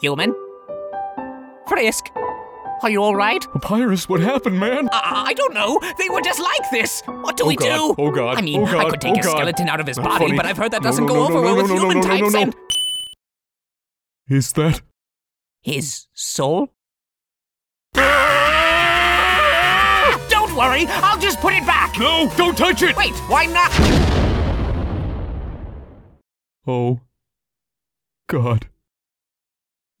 Human? Frisk? Are you alright? Papyrus, what happened, man? I, I don't know. They were just like this. What do Oh we God, do? oh God, I mean, oh god. I could oh take oh God. skeleton out of his Not body, funny. but I've heard that No, doesn't no, go no, over well with human types and Is that his soul. Don't worry, I'll just put it back. No, don't touch it! Wait, why not? Oh. God.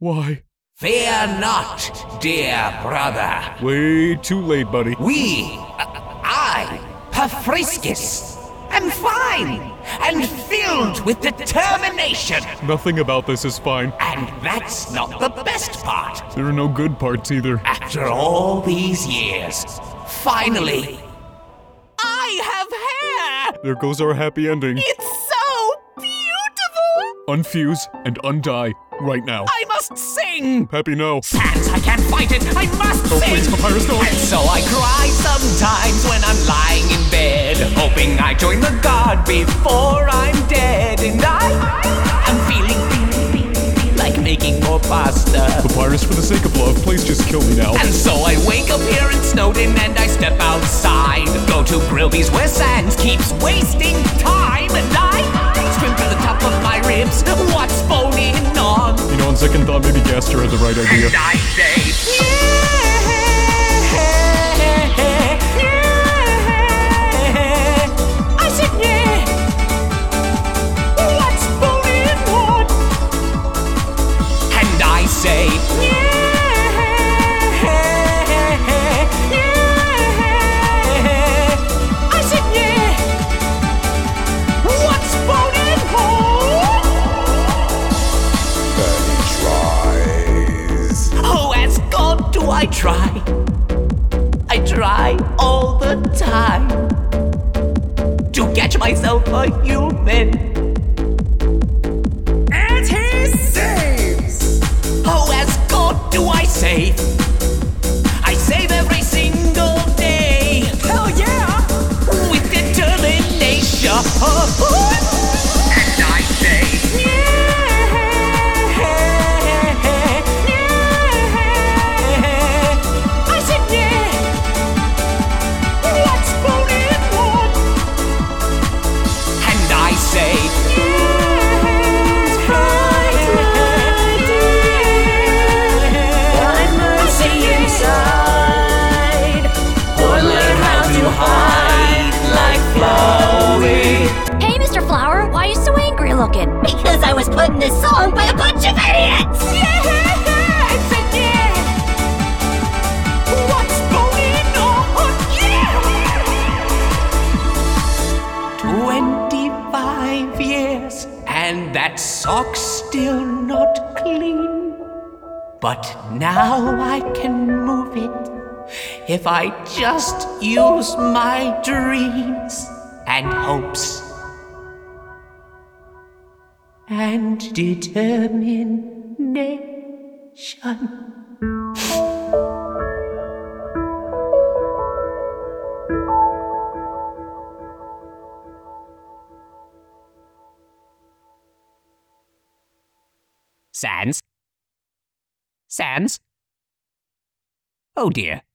Why? Fear not, dear brother. Way too late, buddy. We, I, Pafriskus, am fine and filled with determination. Nothing about this is fine. And that's not the best part. There are no good parts either. After all these years, finally, I have hair! There goes our happy ending. It's! Unfuse and undie right now. I must sing! Happy no. Sans, I can't fight it! I must Oh, sing! please, Papyrus, don't. And so I cry sometimes when I'm lying in bed, hoping I join the guard before I'm dead. And I am feeling, like making more pasta. Papyrus, for the sake of love, please just kill me now. And so I wake up here in Snowdin and I step outside. Go to Grillby's where Sans keeps wasting time. Thought, had the right idea. Do I try. I try all the time to catch myself a human. Angry? Because I was put in this song by a bunch of idiots. I said, yeah. What's going on? Yeah. 25 years, and that sock's still not clean. But now I can move it if I just use my dreams and hopes and determination. Sans? Sans? Oh dear.